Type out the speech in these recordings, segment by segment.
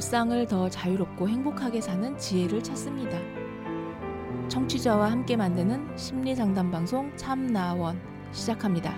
일상을 더 자유롭고 행복하게 사는 지혜를 찾습니다. 청취자와 함께 만드는 심리 상담 방송 참나원 시작합니다.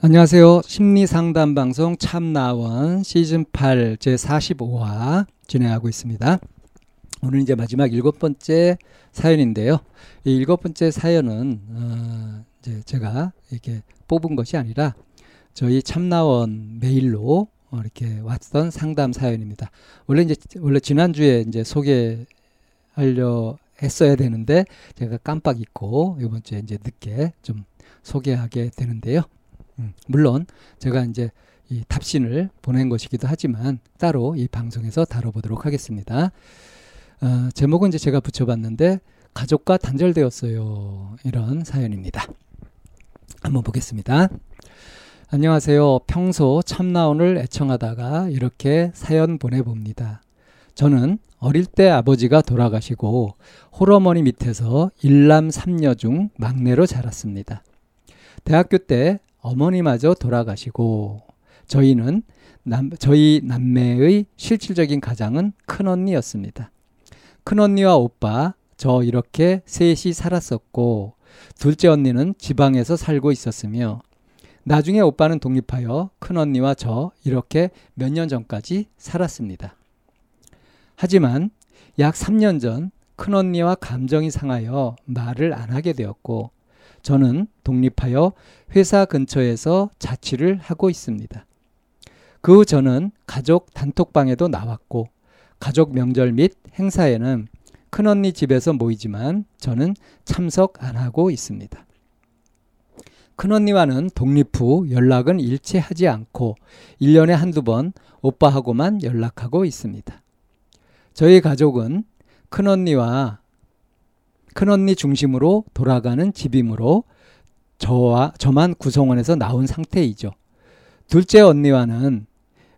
안녕하세요. 심리 상담 방송 참나원 시즌 8 제 45화 진행하고 있습니다. 오늘 이제 마지막 일곱 번째 사연인데요. 이 일곱 번째 사연은 어 이제 제가 이렇게 뽑은 것이 아니라 저희 참나원 메일로 이렇게 왔던 상담 사연입니다. 원래 이제 원래 지난주에 이제 소개하려 했어야 되는데 제가 깜빡 잊고 이번 주에 이제 늦게 좀 소개하게 되는데요. 음, 물론 제가 이제 이 답신을 보낸 것이기도 하지만 따로 이 방송에서 다뤄보도록 하겠습니다. 어, 제목은 이제 제가 붙여봤는데 가족과 단절되었어요. 이런 사연입니다. 한번 보겠습니다. 안녕하세요. 평소 참나온을 애청하다가 이렇게 사연 보내봅니다. 저는 어릴 때 아버지가 돌아가시고 홀어머니 밑에서 일남 삼녀 중 막내로 자랐습니다. 대학교 때 어머니마저 돌아가시고 저희는 남, 저희 남매의 실질적인 가장은 큰언니였습니다. 큰언니와 오빠 저 이렇게 셋이 살았었고 둘째 언니는 지방에서 살고 있었으며 나중에 오빠는 독립하여 큰언니와 저 이렇게 몇 년 전까지 살았습니다. 하지만 약 3년 전 큰언니와 감정이 상하여 말을 안 하게 되었고 저는 독립하여 회사 근처에서 자취를 하고 있습니다. 그 후 저는 가족 단톡방에도 나왔고 가족 명절 및 행사에는 큰언니 집에서 모이지만 저는 참석 안 하고 있습니다. 큰언니와는 독립 후 연락은 일체하지 않고 1년에 한두 번 오빠하고만 연락하고 있습니다. 저희 가족은 큰언니와 큰언니 중심으로 돌아가는 집이므로 저와 저만 구성원에서 나온 상태이죠. 둘째 언니와는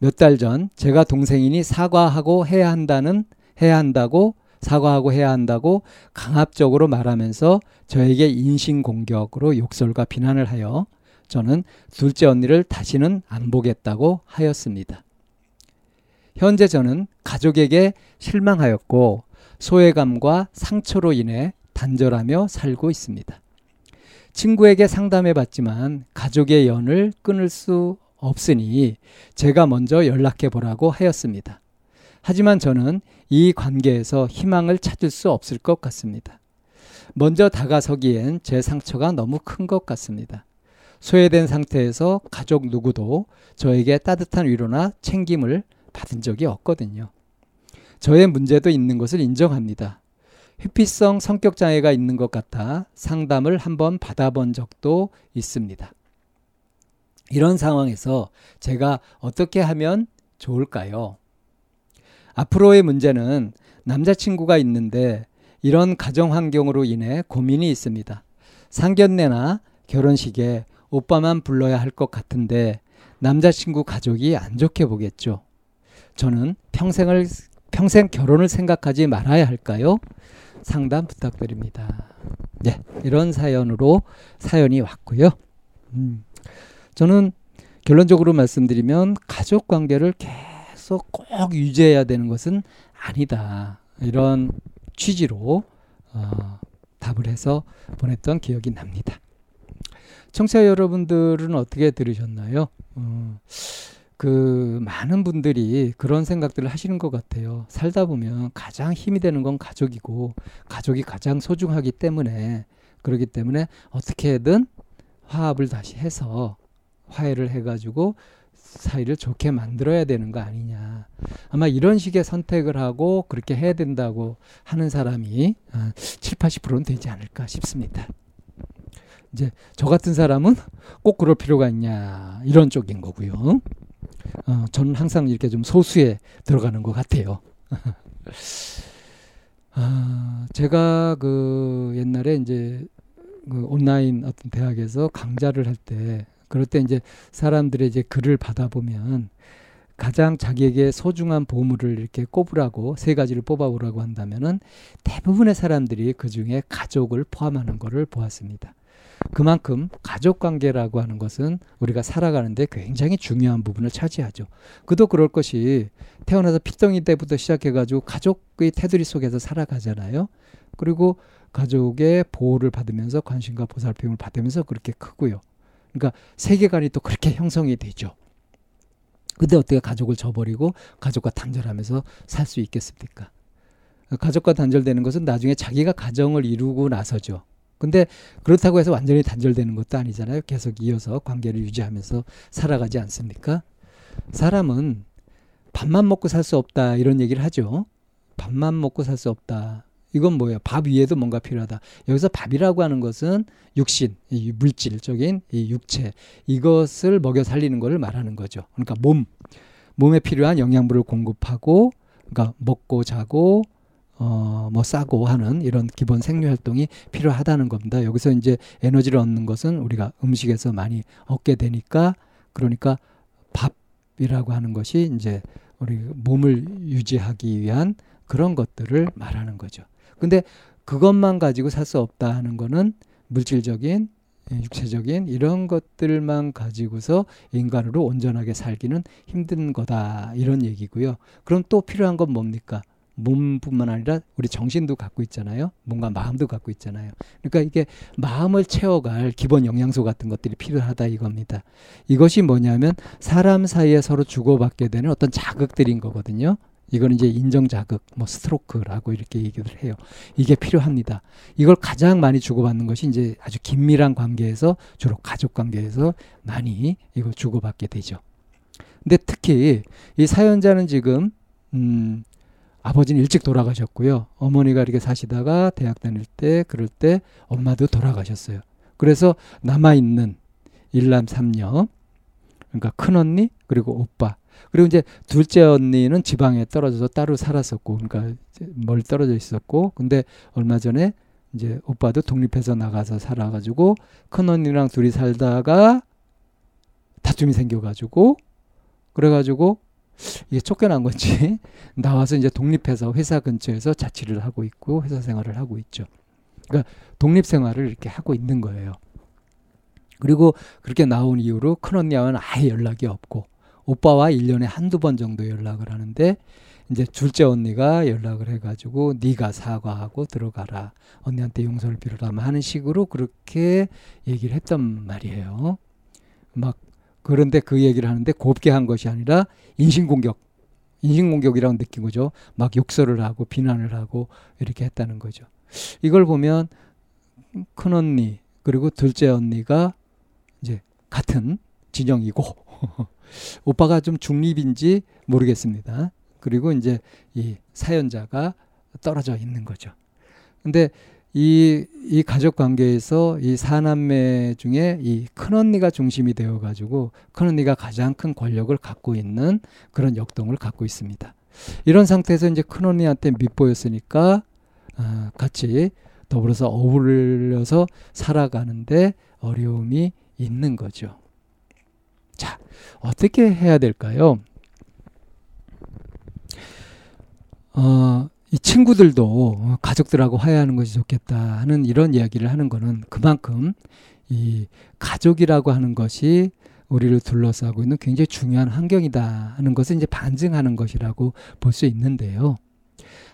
몇 달 전 제가 동생이니 사과하고 해야 한다는 해야 한다고 사과하고 해야 한다고 강압적으로 말하면서 저에게 인신공격으로 욕설과 비난을 하여 저는 둘째 언니를 다시는 안 보겠다고 하였습니다. 현재 저는 가족에게 실망하였고 소외감과 상처로 인해 단절하며 살고 있습니다. 친구에게 상담해 봤지만 가족의 연을 끊을 수 없으니 제가 먼저 연락해 보라고 하였습니다. 하지만 저는 이 관계에서 희망을 찾을 수 없을 것 같습니다. 먼저 다가서기엔 제 상처가 너무 큰 것 같습니다. 소외된 상태에서 가족 누구도 저에게 따뜻한 위로나 챙김을 받은 적이 없거든요. 저의 문제도 있는 것을 인정합니다. 회피성 성격 장애가 있는 것 같아 상담을 한번 받아본 적도 있습니다. 이런 상황에서 제가 어떻게 하면 좋을까요? 앞으로의 문제는 남자친구가 있는데 이런 가정 환경으로 인해 고민이 있습니다. 상견례나 결혼식에 오빠만 불러야 할 것 같은데 남자친구 가족이 안 좋게 보겠죠. 저는 평생을 평생 결혼을 생각하지 말아야 할까요? 상담 부탁드립니다. 네, 이런 사연으로 사연이 왔고요. 음, 저는 결론적으로 말씀드리면 가족 관계를 계속 계속 꼭 유지해야 되는 것은 아니다. 이런 취지로 어, 답을 해서 보냈던 기억이 납니다. 청취자 여러분들은 어떻게 들으셨나요? 어, 그 많은 분들이 그런 생각들을 하시는 것 같아요. 살다 보면 가장 힘이 되는 건 가족이고 가족이 가장 소중하기 때문에 그러기 때문에 어떻게든 화합을 다시 해서 화해를 해가지고 사이를 좋게 만들어야 되는 거 아니냐. 아마 이런 식의 선택을 하고 그렇게 해야 된다고 하는 사람이 7, 80%는 되지 않을까 싶습니다. 이제 저 같은 사람은 꼭 그럴 필요가 있냐 이런 쪽인 거고요. 어, 저는 항상 이렇게 좀 소수에 들어가는 것 같아요. 아, 제가 그 옛날에 이제 그 온라인 어떤 대학에서 강좌를 할 때 그럴 때 이제 사람들의 이제 글을 받아보면 가장 자기에게 소중한 보물을 이렇게 꼽으라고 세 가지를 뽑아오라고 한다면은 대부분의 사람들이 그 중에 가족을 포함하는 것을 보았습니다. 그만큼 가족 관계라고 하는 것은 우리가 살아가는데 굉장히 중요한 부분을 차지하죠. 그도 그럴 것이 태어나서 피덩이 때부터 시작해가지고 가족의 테두리 속에서 살아가잖아요. 그리고 가족의 보호를 받으면서 관심과 보살핌을 받으면서 그렇게 크고요. 그러니까 세계관이 또 그렇게 형성이 되죠. 근데 어떻게 가족을 저버리고 가족과 단절하면서 살 수 있겠습니까? 가족과 단절되는 것은 나중에 자기가 가정을 이루고 나서죠. 근데 그렇다고 해서 완전히 단절되는 것도 아니잖아요. 계속 이어서 관계를 유지하면서 살아가지 않습니까? 사람은 밥만 먹고 살 수 없다 이런 얘기를 하죠. 밥만 먹고 살 수 없다. 이건 뭐예요? 밥 위에도 뭔가 필요하다. 여기서 밥이라고 하는 것은 육신, 이 물질적인 이 육체 이것을 먹여 살리는 것을 말하는 거죠. 그러니까 몸, 몸에 필요한 영양분을 공급하고, 그러니까 먹고 자고 어, 뭐 싸고 하는 이런 기본 생리 활동이 필요하다는 겁니다. 여기서 이제 에너지를 얻는 것은 우리가 음식에서 많이 얻게 되니까 그러니까 밥이라고 하는 것이 이제 우리 몸을 유지하기 위한 그런 것들을 말하는 거죠. 근데 그것만 가지고 살 수 없다 하는 거는 물질적인 육체적인 이런 것들만 가지고서 인간으로 온전하게 살기는 힘든 거다 이런 얘기고요. 그럼 또 필요한 건 뭡니까? 몸뿐만 아니라 우리 정신도 갖고 있잖아요. 뭔가 마음도 갖고 있잖아요. 그러니까 이게 마음을 채워갈 기본 영양소 같은 것들이 필요하다 이겁니다. 이것이 뭐냐면 사람 사이에 서로 주고받게 되는 어떤 자극들인 거거든요. 이건 이제 인정 자극, 뭐 스트로크라고 이렇게 얘기를 해요. 이게 필요합니다. 이걸 가장 많이 주고받는 것이 이제 아주 긴밀한 관계에서 주로 가족 관계에서 많이 이걸 주고받게 되죠. 근데 특히 이 사연자는 지금 음 아버지는 일찍 돌아가셨고요. 어머니가 이렇게 사시다가 대학 다닐 때 그럴 때 엄마도 돌아가셨어요. 그래서 남아 있는 일남 삼녀 그러니까 큰 언니 그리고 오빠 그리고 이제 둘째 언니는 지방에 떨어져서 따로 살았었고 그러니까 멀리 떨어져 있었고 근데 얼마 전에 이제 오빠도 독립해서 나가서 살아가지고 큰 언니랑 둘이 살다가 다툼이 생겨가지고 그래가지고 이게 쫓겨난 건지 나와서 이제 독립해서 회사 근처에서 자취를 하고 있고 회사 생활을 하고 있죠. 그러니까 독립 생활을 이렇게 하고 있는 거예요. 그리고 그렇게 나온 이후로 큰 언니와는 아예 연락이 없고 오빠와 1년에 한두 번 정도 연락을 하는데 이제 둘째 언니가 연락을 해가지고 네가 사과하고 들어가라 언니한테 용서를 빌어라 하는 식으로 그렇게 얘기를 했단 말이에요. 막 그런데 그 얘기를 하는데 곱게 한 것이 아니라 인신공격, 인신공격이라고 느낀 거죠. 막 욕설을 하고 비난을 하고 이렇게 했다는 거죠. 이걸 보면 큰 언니 그리고 둘째 언니가 이제 같은 진영이고 오빠가 좀 중립인지 모르겠습니다. 그리고 이제 이 사연자가 떨어져 있는 거죠. 근데 이, 이 가족 관계에서 이 사남매 중에 이 큰언니가 중심이 되어가지고 큰언니가 가장 큰 권력을 갖고 있는 그런 역동을 갖고 있습니다. 이런 상태에서 이제 큰언니한테 밑보였으니까 어, 같이 더불어서 어울려서 살아가는데 어려움이 있는 거죠. 자, 어떻게 해야 될까요? 어, 이 친구들도 가족들하고 화해하는 것이 좋겠다 하는 이런 이야기를 하는 거는 그만큼 이 가족이라고 하는 것이 우리를 둘러싸고 있는 굉장히 중요한 환경이다 하는 것을 이제 반증하는 것이라고 볼 수 있는데요.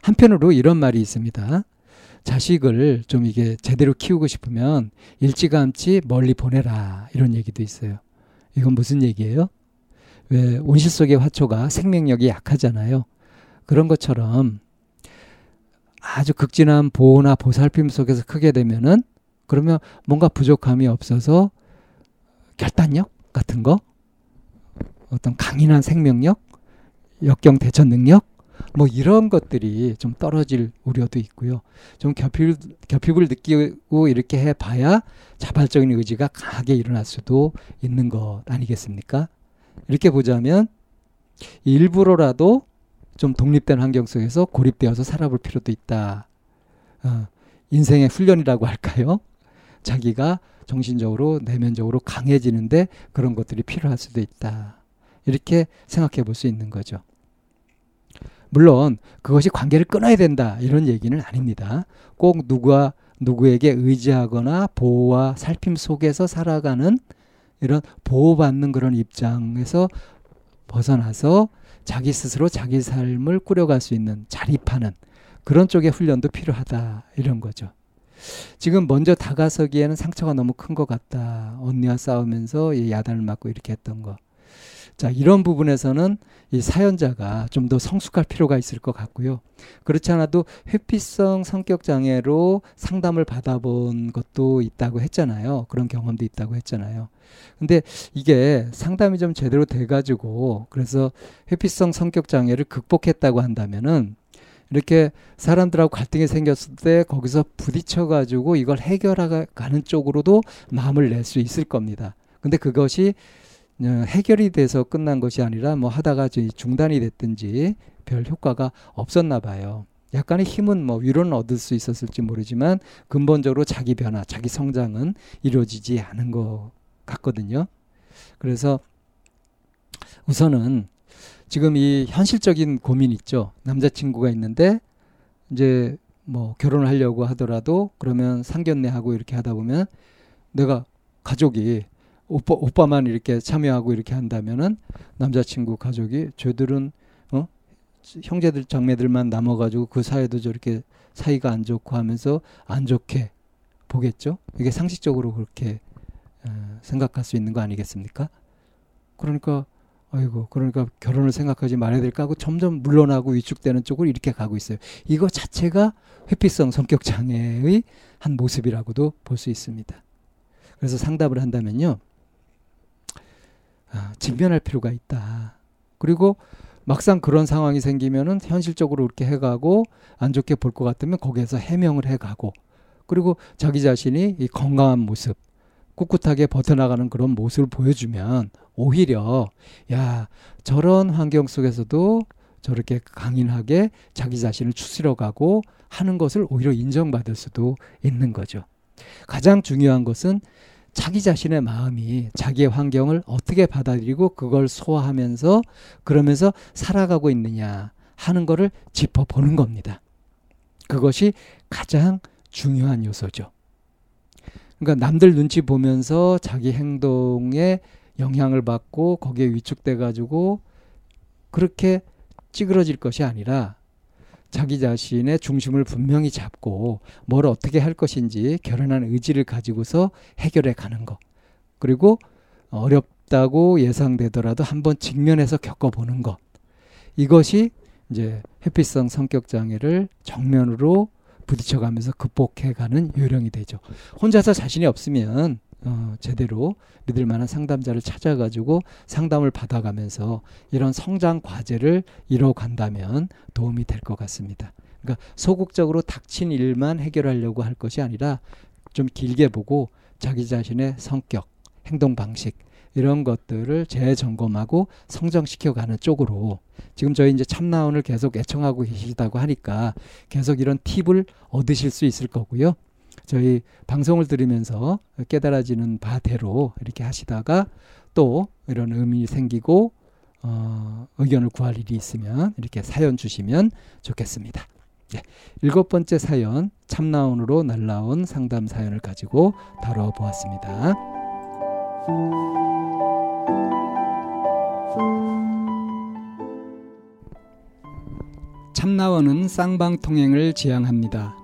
한편으로 이런 말이 있습니다. 자식을 좀 이게 제대로 키우고 싶으면 일찌감치 멀리 보내라 이런 얘기도 있어요. 이건 무슨 얘기예요? 왜 온실 속의 화초가 생명력이 약하잖아요. 그런 것처럼 아주 극진한 보호나 보살핌 속에서 크게 되면은 그러면 뭔가 부족함이 없어서 결단력 같은 거 어떤 강인한 생명력 역경 대처 능력 뭐 이런 것들이 좀 떨어질 우려도 있고요. 좀 겹입, 겹입을 느끼고 이렇게 해 봐야 자발적인 의지가 강하게 일어날 수도 있는 것 아니겠습니까? 이렇게 보자면 일부러라도 좀 독립된 환경 속에서 고립되어서 살아볼 필요도 있다. 어, 인생의 훈련이라고 할까요? 자기가 정신적으로 내면적으로 강해지는데 그런 것들이 필요할 수도 있다. 이렇게 생각해 볼 수 있는 거죠. 물론 그것이 관계를 끊어야 된다 이런 얘기는 아닙니다. 꼭 누가 누구에게 의지하거나 보호와 살핌 속에서 살아가는 이런 보호받는 그런 입장에서 벗어나서 자기 스스로 자기 삶을 꾸려갈 수 있는 자립하는 그런 쪽의 훈련도 필요하다 이런 거죠. 지금 먼저 다가서기에는 상처가 너무 큰 것 같다. 언니와 싸우면서 야단을 맞고 이렇게 했던 거. 자, 이런 부분에서는 이 사연자가 좀 더 성숙할 필요가 있을 것 같고요. 그렇지 않아도 회피성 성격 장애로 상담을 받아본 것도 있다고 했잖아요. 그런 경험도 있다고 했잖아요. 근데 이게 상담이 좀 제대로 돼가지고 그래서 회피성 성격 장애를 극복했다고 한다면은 이렇게 사람들하고 갈등이 생겼을 때 거기서 부딪혀가지고 이걸 해결하가는 쪽으로도 마음을 낼 수 있을 겁니다. 근데 그것이 어, 해결이 돼서 끝난 것이 아니라 뭐 하다가 중단이 됐든지 별 효과가 없었나 봐요. 약간의 힘은 뭐 위로는 얻을 수 있었을지 모르지만 근본적으로 자기 변화, 자기 성장은 이루어지지 않은 것 같거든요. 그래서 우선은 지금 이 현실적인 고민 있죠. 남자친구가 있는데 이제 뭐 결혼을 하려고 하더라도 그러면 상견례하고 이렇게 하다 보면 내가 가족이 오빠 오빠만 이렇게 참여하고 이렇게 한다면은 남자친구 가족이 저들은 어 형제들 장매들만 남아가지고 그 사이도 저렇게 사이가 안 좋고 하면서 안 좋게 보겠죠. 이게 상식적으로 그렇게 어, 생각할 수 있는 거 아니겠습니까? 그러니까 아이고 그러니까 결혼을 생각하지 말아야 될까 하고 점점 물러나고 위축되는 쪽으로 이렇게 가고 있어요. 이거 자체가 회피성 성격 장애의 한 모습이라고도 볼 수 있습니다. 그래서 상담을 한다면요. 아, 직면할 필요가 있다. 그리고 막상 그런 상황이 생기면은 현실적으로 이렇게 해가고 안 좋게 볼 것 같으면 거기에서 해명을 해가고 그리고 자기 자신이 이 건강한 모습 꿋꿋하게 버텨나가는 그런 모습을 보여주면 오히려 야 저런 환경 속에서도 저렇게 강인하게 자기 자신을 추스려가고 하는 것을 오히려 인정받을 수도 있는 거죠. 가장 중요한 것은 자기 자신의 마음이 자기의 환경을 어떻게 받아들이고 그걸 소화하면서 그러면서 살아가고 있느냐 하는 것을 짚어보는 겁니다. 그것이 가장 중요한 요소죠. 그러니까 남들 눈치 보면서 자기 행동에 영향을 받고 거기에 위축돼 가지고 그렇게 찌그러질 것이 아니라 자기 자신의 중심을 분명히 잡고 뭘 어떻게 할 것인지 결연한 의지를 가지고서 해결해 가는 것. 그리고 어렵다고 예상되더라도 한번 직면해서 겪어보는 것. 이것이 이제 회피성 성격 장애를 정면으로 부딪혀가면서 극복해가는 요령이 되죠. 혼자서 자신이 없으면 어, 제대로 믿을 만한 상담자를 찾아가지고 상담을 받아가면서 이런 성장 과제를 이뤄간다면 도움이 될 것 같습니다. 그러니까 소극적으로 닥친 일만 해결하려고 할 것이 아니라 좀 길게 보고 자기 자신의 성격, 행동 방식 이런 것들을 재점검하고 성장시켜가는 쪽으로 지금 저희 이제 참나원을 계속 애청하고 계시다고 하니까 계속 이런 팁을 얻으실 수 있을 거고요. 저희 방송을 들으면서 깨달아지는 바대로 이렇게 하시다가 또 이런 의미 생기고 어, 의견을 구할 일이 있으면 이렇게 사연 주시면 좋겠습니다. 네, 일곱 번째 사연 참나온으로 날라온 상담 사연을 가지고 다뤄보았습니다. 참나원은 쌍방통행을 지향합니다.